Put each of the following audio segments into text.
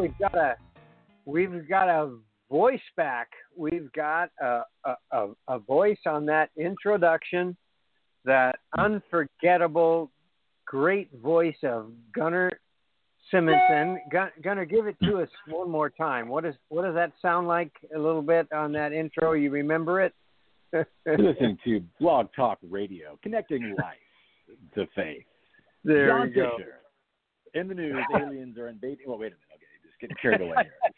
We've got a we've got a voice back. We've got a a, a, a voice on that introduction, that unforgettable, great voice of Gunnar Simonsen. Gun, Gunnar, give it to us one more time. What is what does that sound like? A little bit on that intro. You remember it? Listening to Blog Talk Radio, connecting life to faith. there John we go. Fisher. In the news, aliens are invading. Well, wait a minute. Getting carried away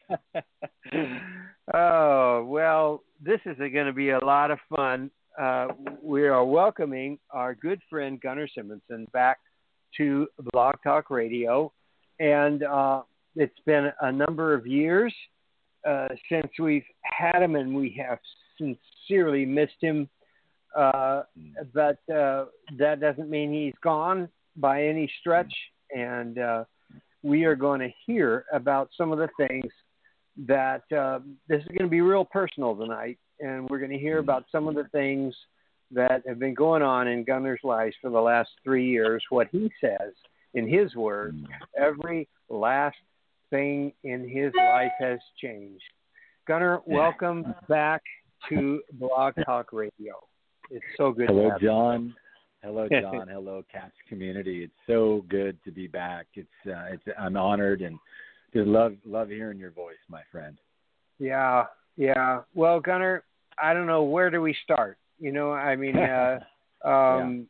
here. oh well, this is going to be a lot of fun. Uh, we are welcoming our good friend Gunnar Simonsen back to Blog Talk Radio, and uh, it's been a number of years uh, since we've had him, and we have sincerely missed him. Uh, but uh, that doesn't mean he's gone by any stretch, and uh, we are going to hear about some of the things that uh, this is going to be real personal tonight, and we're going to hear about some of the things that have been going on in Gunnar's life for the last three years. What he says in his words, every last thing in his life has changed. Gunnar, welcome back to Blog Talk Radio. It's so good to Hello, have you. Hello, John. Hello, Catch community. It's so good to be back. It's uh, it's I'm honored and just love love hearing your voice, my friend. Yeah, yeah. Well, Gunnar, I don't know where do we start. You know, I mean, uh, um,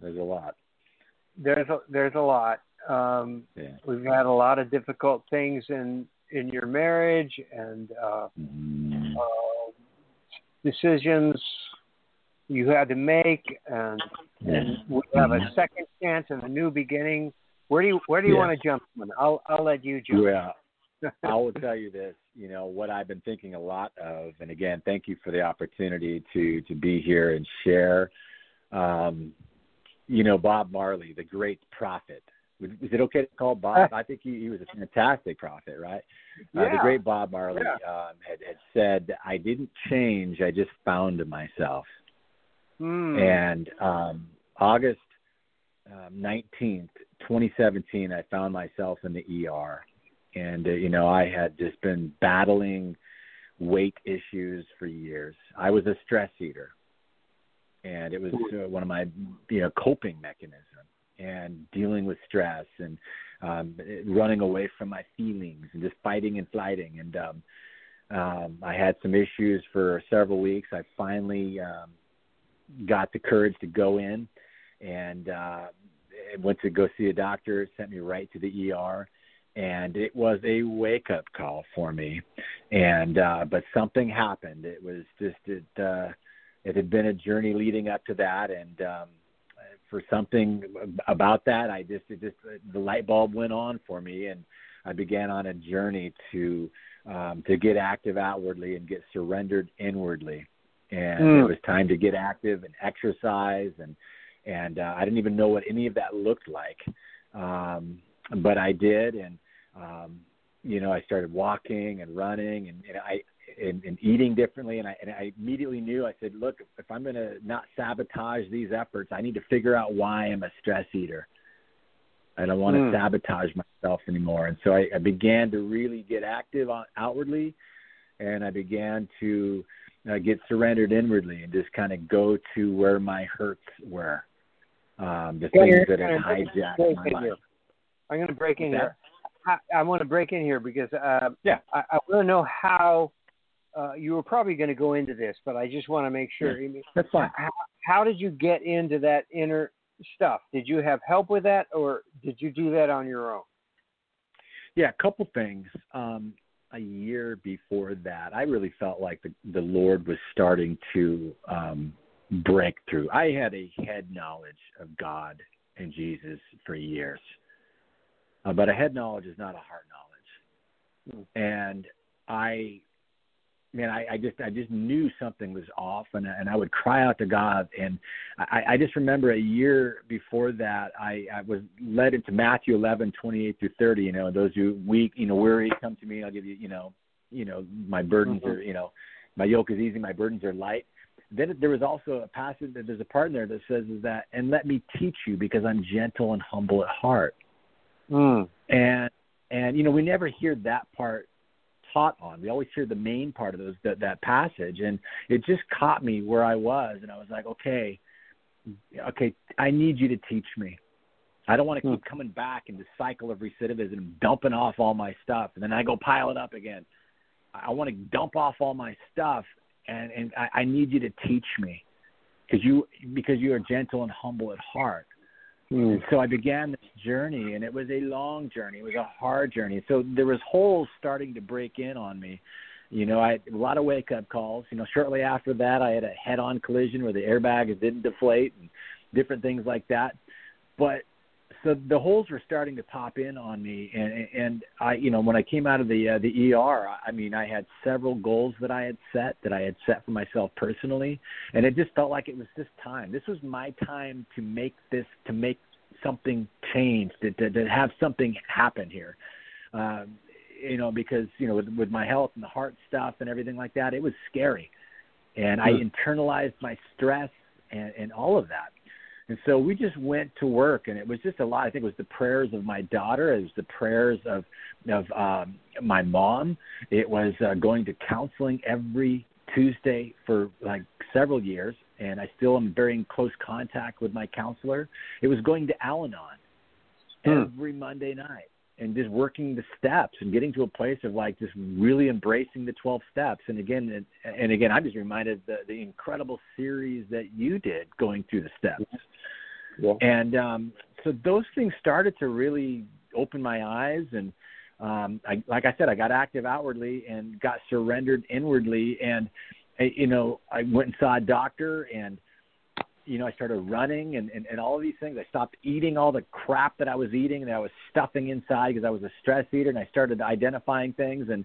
There's a lot. there's a, there's a lot. Um, Yeah. we've had a lot of difficult things in in your marriage and uh, Mhm. uh, decisions you had to make, and and we have a second chance and a new beginning. Where do you where do you Yeah. want to jump? From? I'll I'll let you jump. Yeah. I will tell you this, you know, what I've been thinking a lot of, and again, thank you for the opportunity to to be here and share. Um, you know, Bob Marley, the great prophet. Is it okay to call Bob? I think he, he was a fantastic prophet, right? Uh, the great Bob Marley Yeah. um, had, had said, "I didn't change; I just found myself." Hmm. And um, August um, nineteenth, twenty seventeen, I found myself in the ER, and uh, you know I had just been battling weight issues for years. I was a stress eater, and it was uh, one of my you know coping mechanisms and dealing with stress and um, running away from my feelings and just fighting and flighting and um, um, I had some issues for several weeks. I finally um, got the courage to go in and uh went to go see a doctor sent me right to the ER and it was a wake up call for me. And uh but something happened. It was just it uh it had been a journey leading up to that. And um for something about that I just it just the light bulb went on for me and I began on a journey to um to get active outwardly and get surrendered inwardly and Mm. it was time to get active and exercise and and uh, I didn't even know what any of that looked like um but I did and um you know I started walking and running and, and I and, and eating differently and I and I immediately knew I said look if I'm going to not sabotage these efforts I need to figure out why I'm a stress eater I don't want to Mm. sabotage myself anymore and so I, I began to really get active on, outwardly and I began to uh, get surrendered inwardly and just kind of go to where my hurts were, um, the Gunnar, things that had hijacked my life. here. I'm going to break in here. I, I want to break in here because uh, Yeah. I, I want to know how uh, you were probably going to go into this, but I just want to make sure. That's fine. How, how did you get into that inner stuff? Did you have help with that, or did you do that on your own? Yeah, a couple things. Um, a year before that, I really felt like the the Lord was starting to um break through. I had a head knowledge of God and Jesus for years. Uh, but a head knowledge is not a heart knowledge. Hmm. And I man, I, I just I just knew something was off, and and I would cry out to God. And I, I just remember a year before that, I, I was led into Matthew eleven twenty eight through thirty. You know, those who weak, you know, weary, come to me. I'll give you, you know, you know, my burdens Mhm. are, you know, my yoke is easy, my burdens are light. Then there was also a passage that there's a part in there that says is that, and let me teach you because I'm gentle and humble at heart Mm. and and you know we never hear that part taught on. We always hear the main part of those that that passage and it just caught me where i was and i was like okay okay i need you to teach me. I don't want to hmm. keep coming back in the cycle of recidivism dumping off all my stuff and then i go pile it up again. I want to dump off all my stuff and and i, I need you to teach me because you because you are gentle and humble at heart Mm. so I began this journey, and it was a long journey. It was a hard journey. So there was holes starting to break in on me. You know, I had a lot of wake up calls. You know, shortly after that, I had a head on collision where the airbags didn't deflate and different things like that. But so the holes were starting to pop in on me, and and I, you know, when I came out of the uh, the ER, I mean, I had several goals that I had set that I had set for myself personally, and it just felt like it was this time. This was my time to make this to make something change, to to, to have something happen here. Um, you know, because you know, with with my health and the heart stuff and everything like that, it was scary, and I internalized my stress and and all of that. And so we just went to work, and it was just a lot. I think it was the prayers of my daughter, it was the prayers of of um, my mom. It was uh, going to counseling every Tuesday for like several years, and I still am very in close contact with my counselor. It was going to Al-Anon Hmm. every Monday night and just working the steps and getting to a place of like just really embracing the 12 steps. And again, and, and again, I'm just reminded the, the incredible series that you did going through the steps. Yeah. And um, so those things started to really open my eyes. And um, I, like I said, I got active outwardly and got surrendered inwardly. And, I, you know, I went and saw a doctor and, you know, I started running and, and, and all of these things. I stopped eating all the crap that I was eating that I was stuffing inside because I was a stress eater. And I started identifying things. And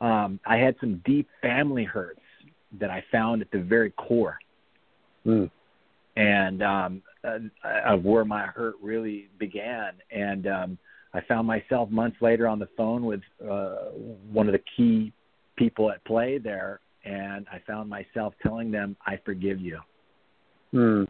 um, I had some deep family hurts that I found at the very core Mm. and um, uh, of where my hurt really began. And um, I found myself months later on the phone with uh, one of the key people at play there, and I found myself telling them, "I forgive you." Mm.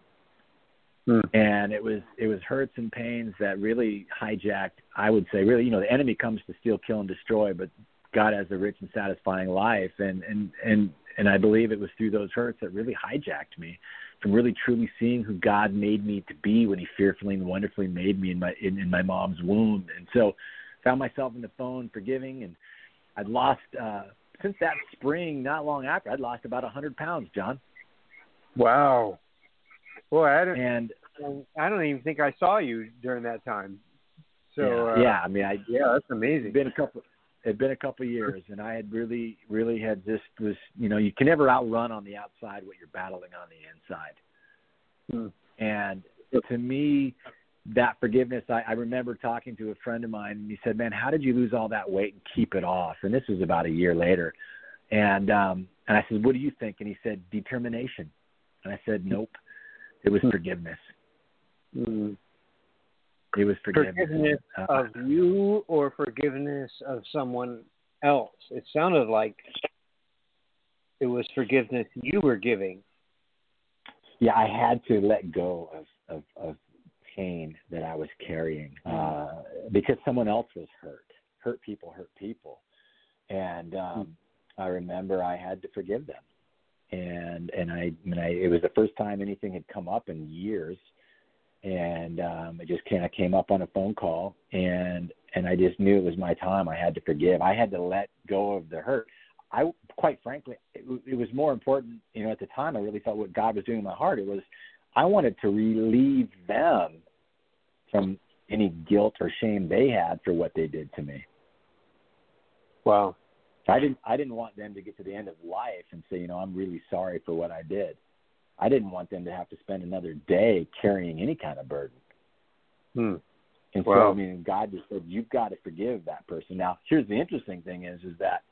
Mm. And it was it was hurts and pains that really hijacked. I would say, really, you know, the enemy comes to steal, kill, and destroy, but God has a rich and satisfying life, and and and and I believe it was through those hurts that really hijacked me from really truly seeing who God made me to be when He fearfully and wonderfully made me in my in, in my mom's womb. And so, found myself on the phone forgiving, and I'd lost uh, since that spring. Not long after, I'd lost about a hundred pounds, John. Wow. Boy, I don't. And I don't even think I saw you during that time. So yeah, uh, yeah, I mean, I yeah, that's amazing. Been a couple. It'd been a couple of years, and I had really, really had just was. You know, you can never outrun on the outside what you're battling on the inside. Hmm. And to me, that forgiveness. I, I remember talking to a friend of mine, and he said, "Man, how did you lose all that weight and keep it off?" And this was about a year later. And um, and I said, "What do you think?" And he said, "Determination." And I said, "Nope, it was Hmm. forgiveness. Mm. It was forgiveness." Forgiveness Uh, of you or forgiveness of someone else. It sounded like it was forgiveness you were giving. yeah, I had to let go of of, of pain that I was carrying uh, because someone else was hurt. Hurt people hurt people, and um, I remember I had to forgive them, and and I, and I it was the first time anything had come up in years, and um, it just kind of came up on a phone call, and and I just knew it was my time. I had to forgive. I had to let go of the hurt. I quite frankly, it, it was more important. You know, at the time, I really felt what God was doing in my heart. It was I wanted to relieve them from any guilt or shame they had for what they did to me. Wow. I didn't I didn't want them to get to the end of life and say, you know, I'm really sorry for what I did. I didn't want them to have to spend another day carrying any kind of burden. Hmm. And Wow. so I mean God just said, You've got to forgive that person. Now here's the interesting thing is is that,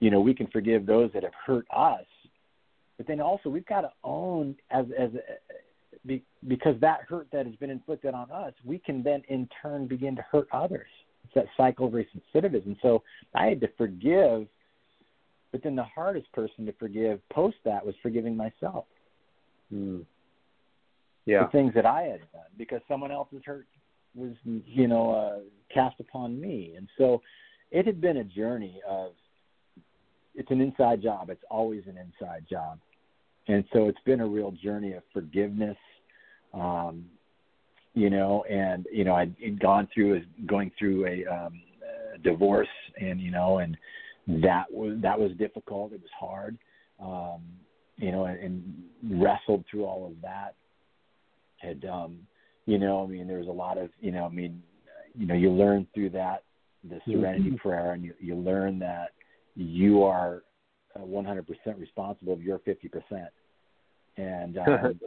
you know, we can forgive those that have hurt us, but then also we've got to own as as be, because that hurt that has been inflicted on us, we can then in turn begin to hurt others. That cycle of recidivism. So I had to forgive, but then the hardest person to forgive post that was forgiving myself. Hmm. Yeah. The things that I had done because someone else's hurt was, you know, uh, cast upon me. And so it had been a journey of, it's an inside job. It's always an inside job. And so it's been a real journey of forgiveness, um, you know, and, you know, I'd, gone through, going through a, um, a divorce and, you know, and that was, that was difficult. It was hard, um, you know, and, and wrestled through all of that. Had, um, you know, I mean, there was a lot of, you know, I mean, you know, you learn through that, the serenity prayer and you, you learn that you are uh, 100% responsible of your 50%. And um,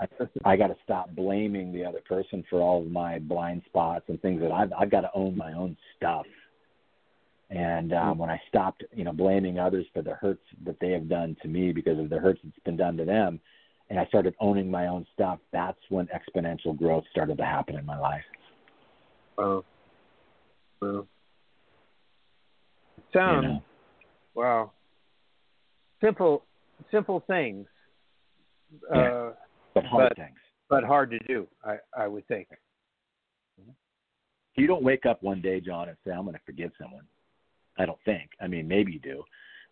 I, I got to stop blaming the other person for all of my blind spots and things that I've, I've got to own my own stuff. And um, when I stopped, you know, blaming others for the hurts that they have done to me because of the hurts that's been done to them, and I started owning my own stuff, that's when exponential growth started to happen in my life. Wow. Wow. Sound You know? wow. Simple simple things. Yeah. Uh But hard But- things. but hard to do, I, I would think. You don't wake up one day, John, and say, "I'm going to forgive someone." I don't think. I mean, maybe you do,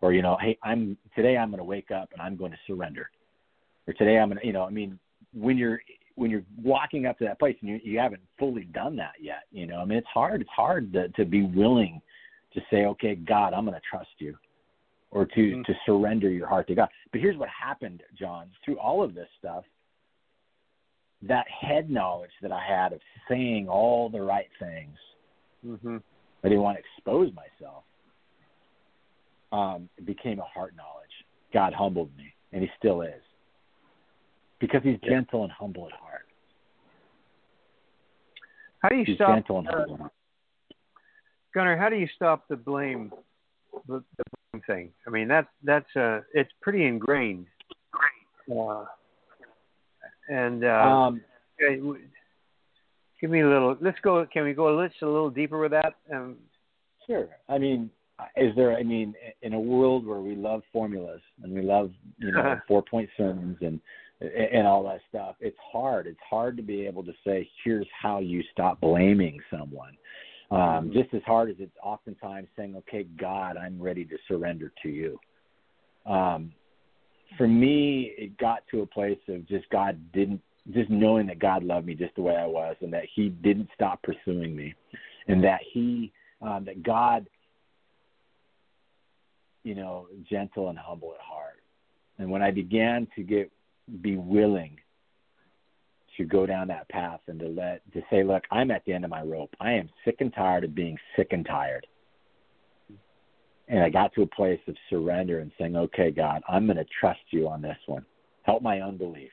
or you know, hey, I'm today. I'm going to wake up and I'm going to surrender, or today I'm going to, you know, I mean, when you're when you're walking up to that place and you you haven't fully done that yet, you know, I mean, it's hard. It's hard to to be willing to say, "Okay, God, I'm going to trust you," or to Mhm. to surrender your heart to God. But here's what happened, John, through all of this stuff that head knowledge that I had of saying all the right things. Mhm. I didn't want to expose myself. Um, it became a heart knowledge. God humbled me, and He still is, because He's Yeah. gentle and humble at heart. How do you He's stop gentle and uh, humble. at. Gunnar, how do you stop the blame the, the blame thing? I mean that's that's uh it's pretty ingrained. Uh, and uh Um, give me a little let's go can we go let's a little deeper with that? Um Sure. I mean, is there? I mean, in a world where we love formulas and we love, you know, four point sermons and and all that stuff, it's hard. It's hard to be able to say, "Here's how you stop blaming someone." Um, just as hard as it's oftentimes saying, "Okay, God, I'm ready to surrender to you." Um, for me, it got to a place of just God didn't, just knowing that God loved me just the way I was, and that He didn't stop pursuing me, and that He um, that God, you know, gentle and humble at heart. And when I began to get be willing to go down that path and to let to say, look, I'm at the end of my rope. I am sick and tired of being sick and tired. And I got to a place of surrender and saying, okay, God, I'm going to trust you on this one. Help my unbelief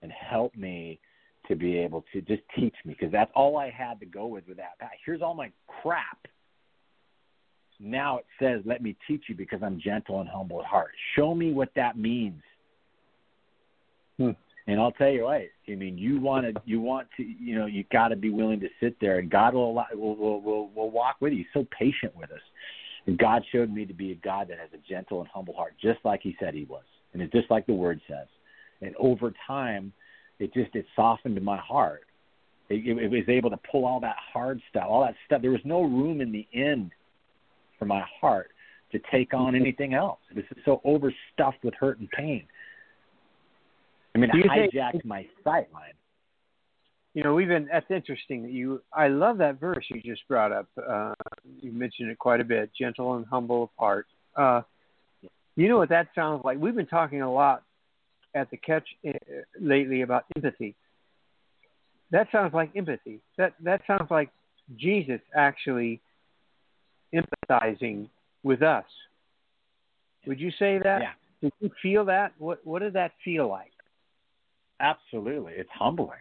and help me to be able to just teach me because that's all I had to go with with that. Here's all my crap. Now it says, let me teach you because I'm gentle and humble at heart. Show me what that means. And I'll tell you what. I mean, you want to, you want to, you know, you got to be willing to sit there, and God will, allow, will, will, will, will walk with you. He's so patient with us. And God showed me to be a God that has a gentle and humble heart, just like He said He was, and it's just like the Word says. And over time, it just it softened my heart. It, it, it was able to pull all that hard stuff, all that stuff. There was no room in the end for my heart to take on mm-hmm. anything else. It was so overstuffed with hurt and pain. I mean, it you think- hijacked my sight line. you know, we've been that's interesting that you I love that verse you just brought up. Uh you mentioned it quite a bit, gentle and humble of heart. Uh you know what that sounds like? We've been talking a lot at the catch uh, lately about empathy. That sounds like empathy. That that sounds like Jesus actually empathizing with us. Would you say that? Yeah. Did you feel that? What What did that feel like? Absolutely. It's humbling.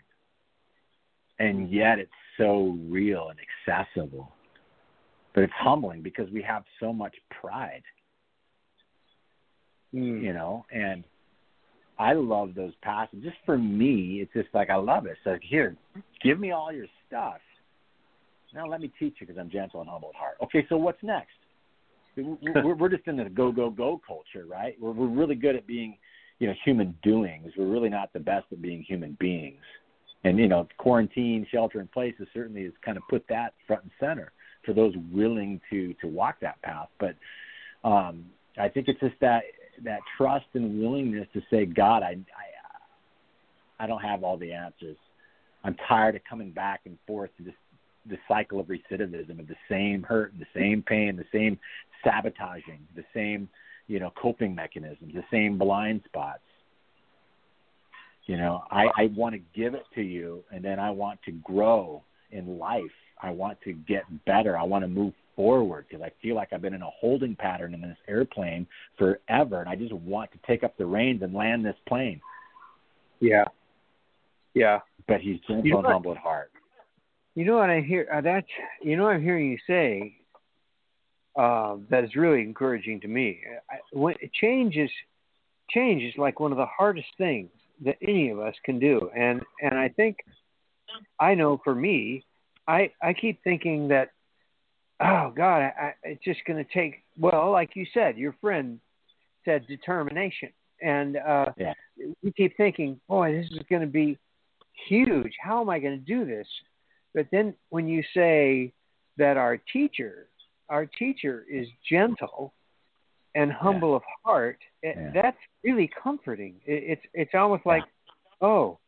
And yet it's so real and accessible. But it's humbling because we have so much pride, Mm. you know, and I love those passages. Just for me, it's just like I love it. It's like, here, give me all your stuff. Now let me teach you because I'm gentle and humble at heart. Okay, so what's next? We're, just in this go, go, go culture, right? We're, we're really good at being, you know, human doings. We're really not the best at being human beings. And, you know, quarantine, shelter in place has certainly has kind of put that front and center for those willing to, to walk that path. But um, I think it's just that that trust and willingness to say, God, I, I, I don't have all the answers. I'm tired of coming back and forth to this the cycle of recidivism of the same hurt, the same pain, the same sabotaging, the same, you know, coping mechanisms, the same blind spots. You know, I, I want to give it to you and then I want to grow in life. I want to get better. I want to move forward because I feel like I've been in a holding pattern in this airplane forever, and I just want to take up the reins and land this plane. Yeah. Yeah. But he's gentle You know and humble at heart. You know what I hear? Uh, that's you know what I'm hearing you say. Uh, that is really encouraging to me. I, when change is change is like one of the hardest things that any of us can do, and and I think I know for me, I I keep thinking that oh God, I, it's just going to take well, like you said, your friend said determination, and uh, Yeah. we keep thinking, boy, this is going to be huge. How am I going to do this? But then when you say that our teacher, our teacher is gentle and humble of heart, it, Yeah. that's really comforting. It, it's it's almost like, oh,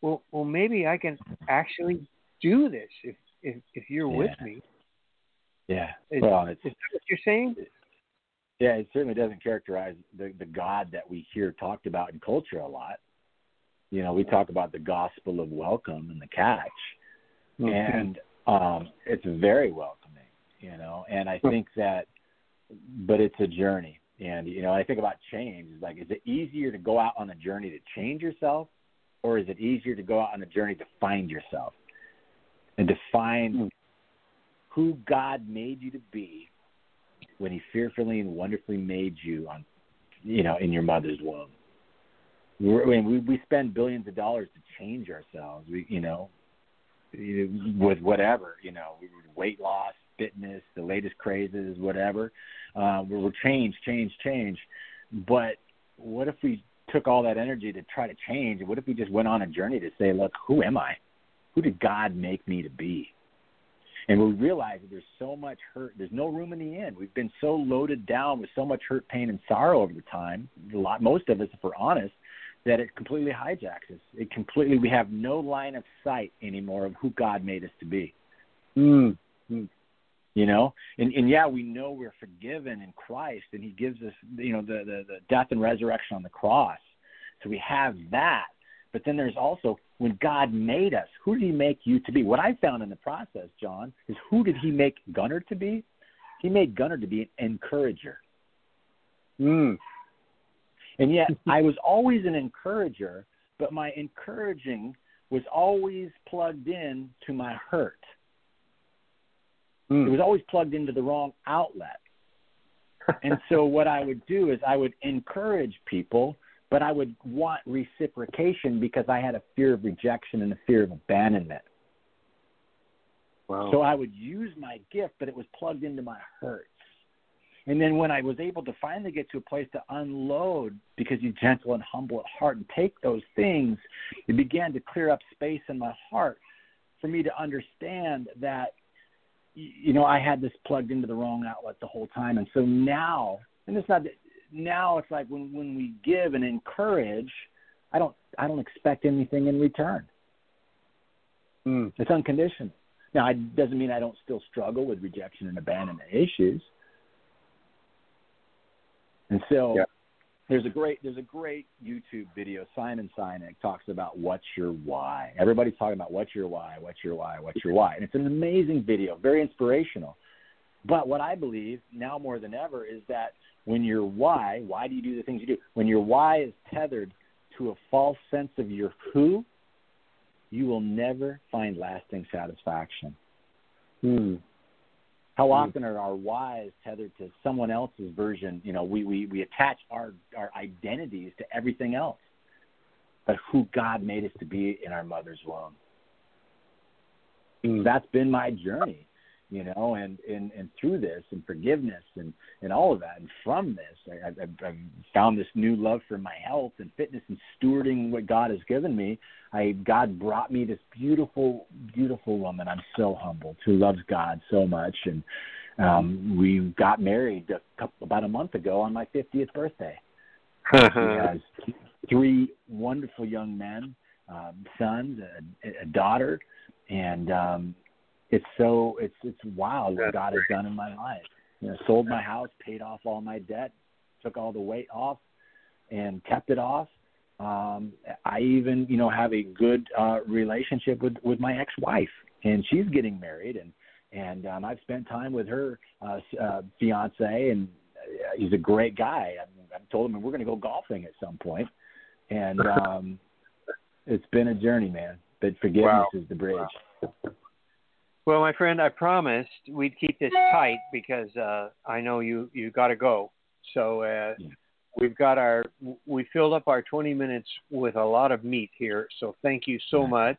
well, well, maybe I can actually do this if if, if you're with me. Yeah. Is, well, it's is that what you're saying? yeah, it certainly doesn't characterize the the God that we hear talked about in culture a lot. You know, we talk about the gospel of welcome and the catch, and um, it's very welcoming. You know, and I think that, but it's a journey. And you know, I think about change. It's like, is it easier to go out on a journey to change yourself, or is it easier to go out on a journey to find yourself and to find Hmm. who God made you to be when He fearfully and wonderfully made you on, you know, in your mother's womb. We're, I mean, we we spend billions of dollars to change ourselves. We, you know, with whatever, you know, weight loss, fitness, the latest crazes, whatever. Uh, we're we're change, change, change. But what if we took all that energy to try to change? What if we just went on a journey to say, look, who am I? Who did God make me to be? And we realize that there's so much hurt. There's no room in the end. We've been so loaded down with so much hurt, pain, and sorrow over the time. A lot, most of us, if we're honest, that it completely hijacks us. It completely. We have no line of sight anymore of who God made us to be. Mm. You know, and and yeah, we know we're forgiven in Christ, and He gives us, you know, the the, the death and resurrection on the cross. So we have that. But then there's also when God made us, who did He make you to be? What I found in the process, John, is who did He make Gunnar to be? He made Gunnar to be an encourager. Mm. And yet I was always an encourager, but my encouraging was always plugged in to my hurt. It Mm. was always plugged into the wrong outlet. and so what I would do is I would encourage people, but I would want reciprocation because I had a fear of rejection and a fear of abandonment. wow. So I would use my gift, but it was plugged into my hurts. And then when I was able to finally get to a place to unload because you're gentle and humble at heart and take those things, it began to clear up space in my heart for me to understand that you know I had this plugged into the wrong outlet the whole time. And so now, and it's not now it's like when when we give and encourage, I don't I don't expect anything in return. Mm. It's unconditional. Now, it doesn't mean I don't still struggle with rejection and abandonment issues. And so Yeah. There's a great there's a great YouTube video. Simon Sinek talks about what's your why. Everybody's talking about what's your why, what's your why, what's your why, and it's an amazing video, very inspirational. But what I believe now more than ever is that when your why, why do you do the things you do? When your why is tethered to a false sense of your who, you will never find lasting satisfaction. Hmm. How often are our whys tethered to someone else's version? You know, we, we, we attach our, our identities to everything else, but who God made us to be in our mother's womb. Hmm. That's been my journey, you know, and, and, and through this and forgiveness and, and all of that. And from this, I, I've, I've found this new love for my health and fitness and stewarding what God has given me. I, God brought me this beautiful, beautiful woman. I'm so humbled who loves God so much. And, um, we got married a couple, about a month ago on my 50th birthday. She has three wonderful young men, um, sons, a, a daughter, and um, it's so it's it's wild what That's God has done in my life. You know, sold my house, paid off all my debt, took all the weight off, and kept it off. Um, I even you know have a good uh, relationship with with my ex-wife, and she's getting married, and and um, I've spent time with her uh, uh, fiance, and uh, he's a great guy. I've, told him we're going to go golfing at some point, and um, it's been a journey, man. But forgiveness Wow. is the bridge. Well, my friend, I promised we'd keep this tight because uh, I know you you got to go. So uh, Yeah. we've got our we filled up our 20 minutes with a lot of meat here. So thank you so much.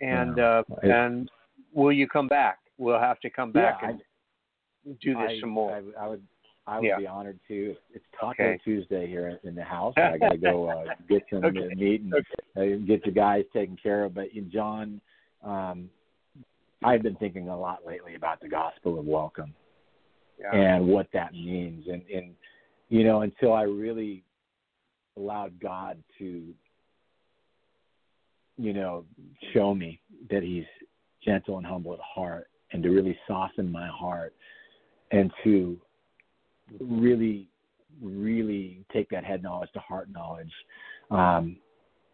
And uh, I- and will you come back? We'll have to come back Yeah, and do this I, some more. I, I would. I would Yeah. be honored to. It's Taco Okay. Tuesday here in the house. I got to go uh, get some Okay. meat and Okay. uh, get the guys taken care of. But John, um, I've been thinking a lot lately about the gospel of welcome Yeah. and what that means, and and you know until I really allowed God to, you know, show me that He's gentle and humble at heart, and to really soften my heart, and to really, really take that head knowledge to heart knowledge. Um,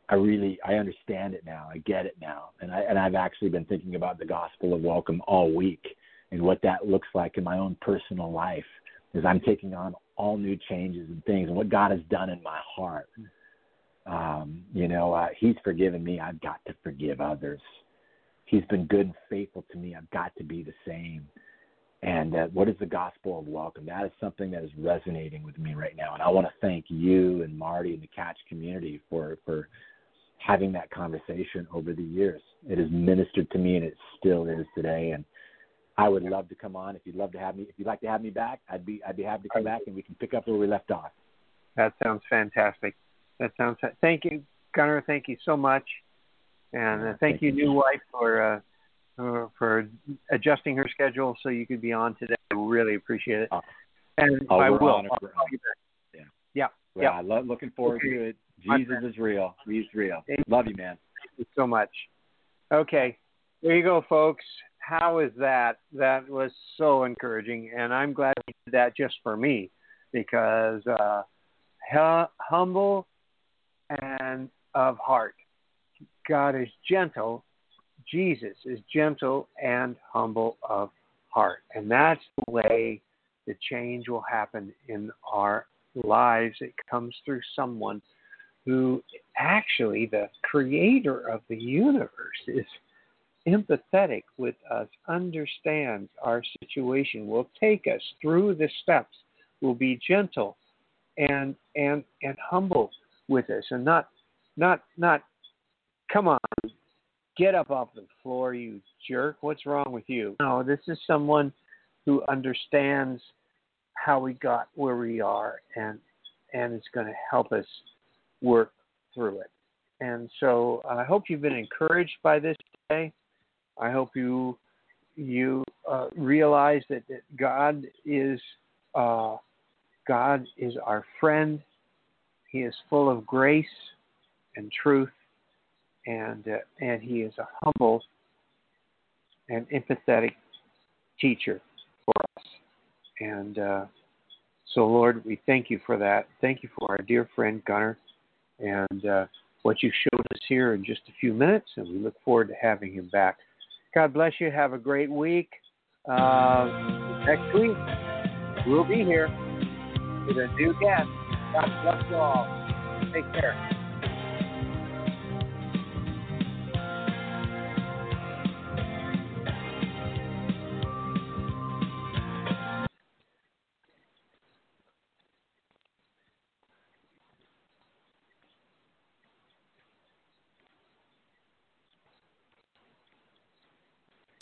I really I understand it now. I get it now, and I and I've actually been thinking about the gospel of welcome all week and what that looks like in my own personal life as I'm taking on all new changes and things and what God has done in my heart. Um, you know, uh, He's forgiven me. I've got to forgive others. He's been good and faithful to me. I've got to be the same. And uh, what is the gospel of welcome? That is something that is resonating with me right now. And I want to thank you and Marty and the Catch community for for having that conversation over the years. It has ministered to me, and it still is today. And I would love to come on if you'd love to have me. If you'd like to have me back, I'd be I'd be happy to come back, and we can pick up where we left off. That sounds fantastic. That sounds. Thank you, Gunnar. Thank you so much, and uh, thank, thank you, new wife, for uh, uh, for adjusting her schedule so you could be on today. I really appreciate it. Oh. And Oh, I will. I'll call you back. Well, Yeah. I love looking forward Okay. to it. Jesus is real. He's real. Thank Love you, man. Thank you so much. Okay, there you go, folks. How is that? That was so encouraging, and I'm glad he did that just for me because uh, hu- humble and of heart. God is gentle. Jesus is gentle and humble of heart, and that's the way the change will happen in our lives. It comes through someone who actually the creator of the universe is empathetic with us, understands our situation, will take us through the steps, will be gentle and and and humble with us and not not not come on get up off the floor you jerk. What's wrong with you? No this is someone who understands how we got where we are and and it's going to help us work through it. And so I hope you've been encouraged by this today. I hope you you uh, realize that, that God is uh, God is our friend. He is full of grace and truth, and uh, and He is a humble and empathetic teacher for us. And uh, so, Lord, we thank you for that. Thank you for our dear friend Gunnar and uh, what you've shown us here in just a few minutes, and we look forward to having him back. God bless you. Have a great week. Uh, next week, we'll be here with a new guest. God bless you all. Take care.